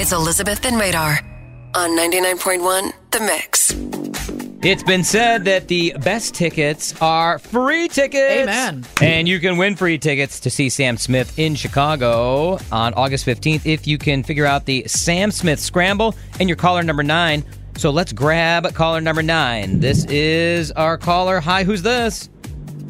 It's Elizabeth and Radar on 99.1 The Mix. It's been said that the best tickets are free tickets. Amen. And you can win free tickets to see Sam Smith in Chicago on August 15th if you can figure out the Sam Smith Scramble and your caller number nine. So let's grab caller number nine. This is our caller. Hi, who's this?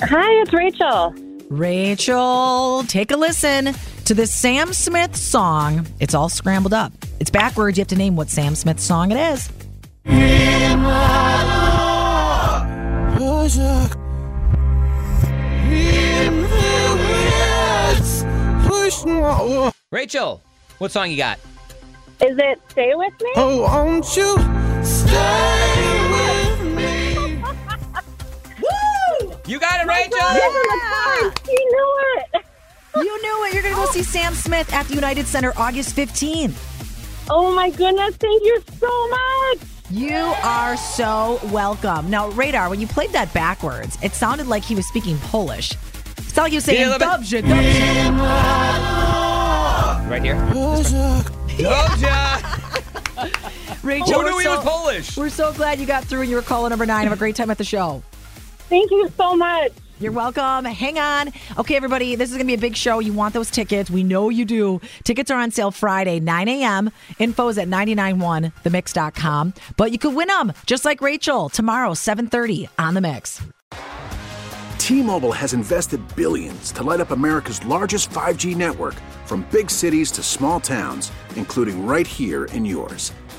Hi, it's Rachel. Rachel, take a listen to this Sam Smith song. It's all scrambled up. It's backwards. You have to name what Sam Smith song it is. Rachel, what song you got? Is it Stay With Me? Oh, won't you stay with me? Woo! You got it, Rachel. Yeah. You knew it. You knew it. You're going to go see Sam Smith at the United Center August 15th. Oh my goodness, thank you so much. You are so welcome. Now, Radar, when you played that backwards, it sounded like he was speaking Polish. It sounded like he was saying, Yeah, a "Dobrze, dobrze." Right here. Doja. Rachel, Who we're knew so, Polish? we're so glad you got through and you were caller number nine. Have a great time at the show. Thank you so much. You're welcome. Hang on. Okay, everybody, this is going to be a big show. You want those tickets. We know you do. Tickets are on sale Friday, 9 a.m. Info is at 991themix.com. But you could win them, just like Rachel, tomorrow, 7.30 on The Mix. T-Mobile has invested billions to light up America's largest 5G network from big cities to small towns, including right here in yours.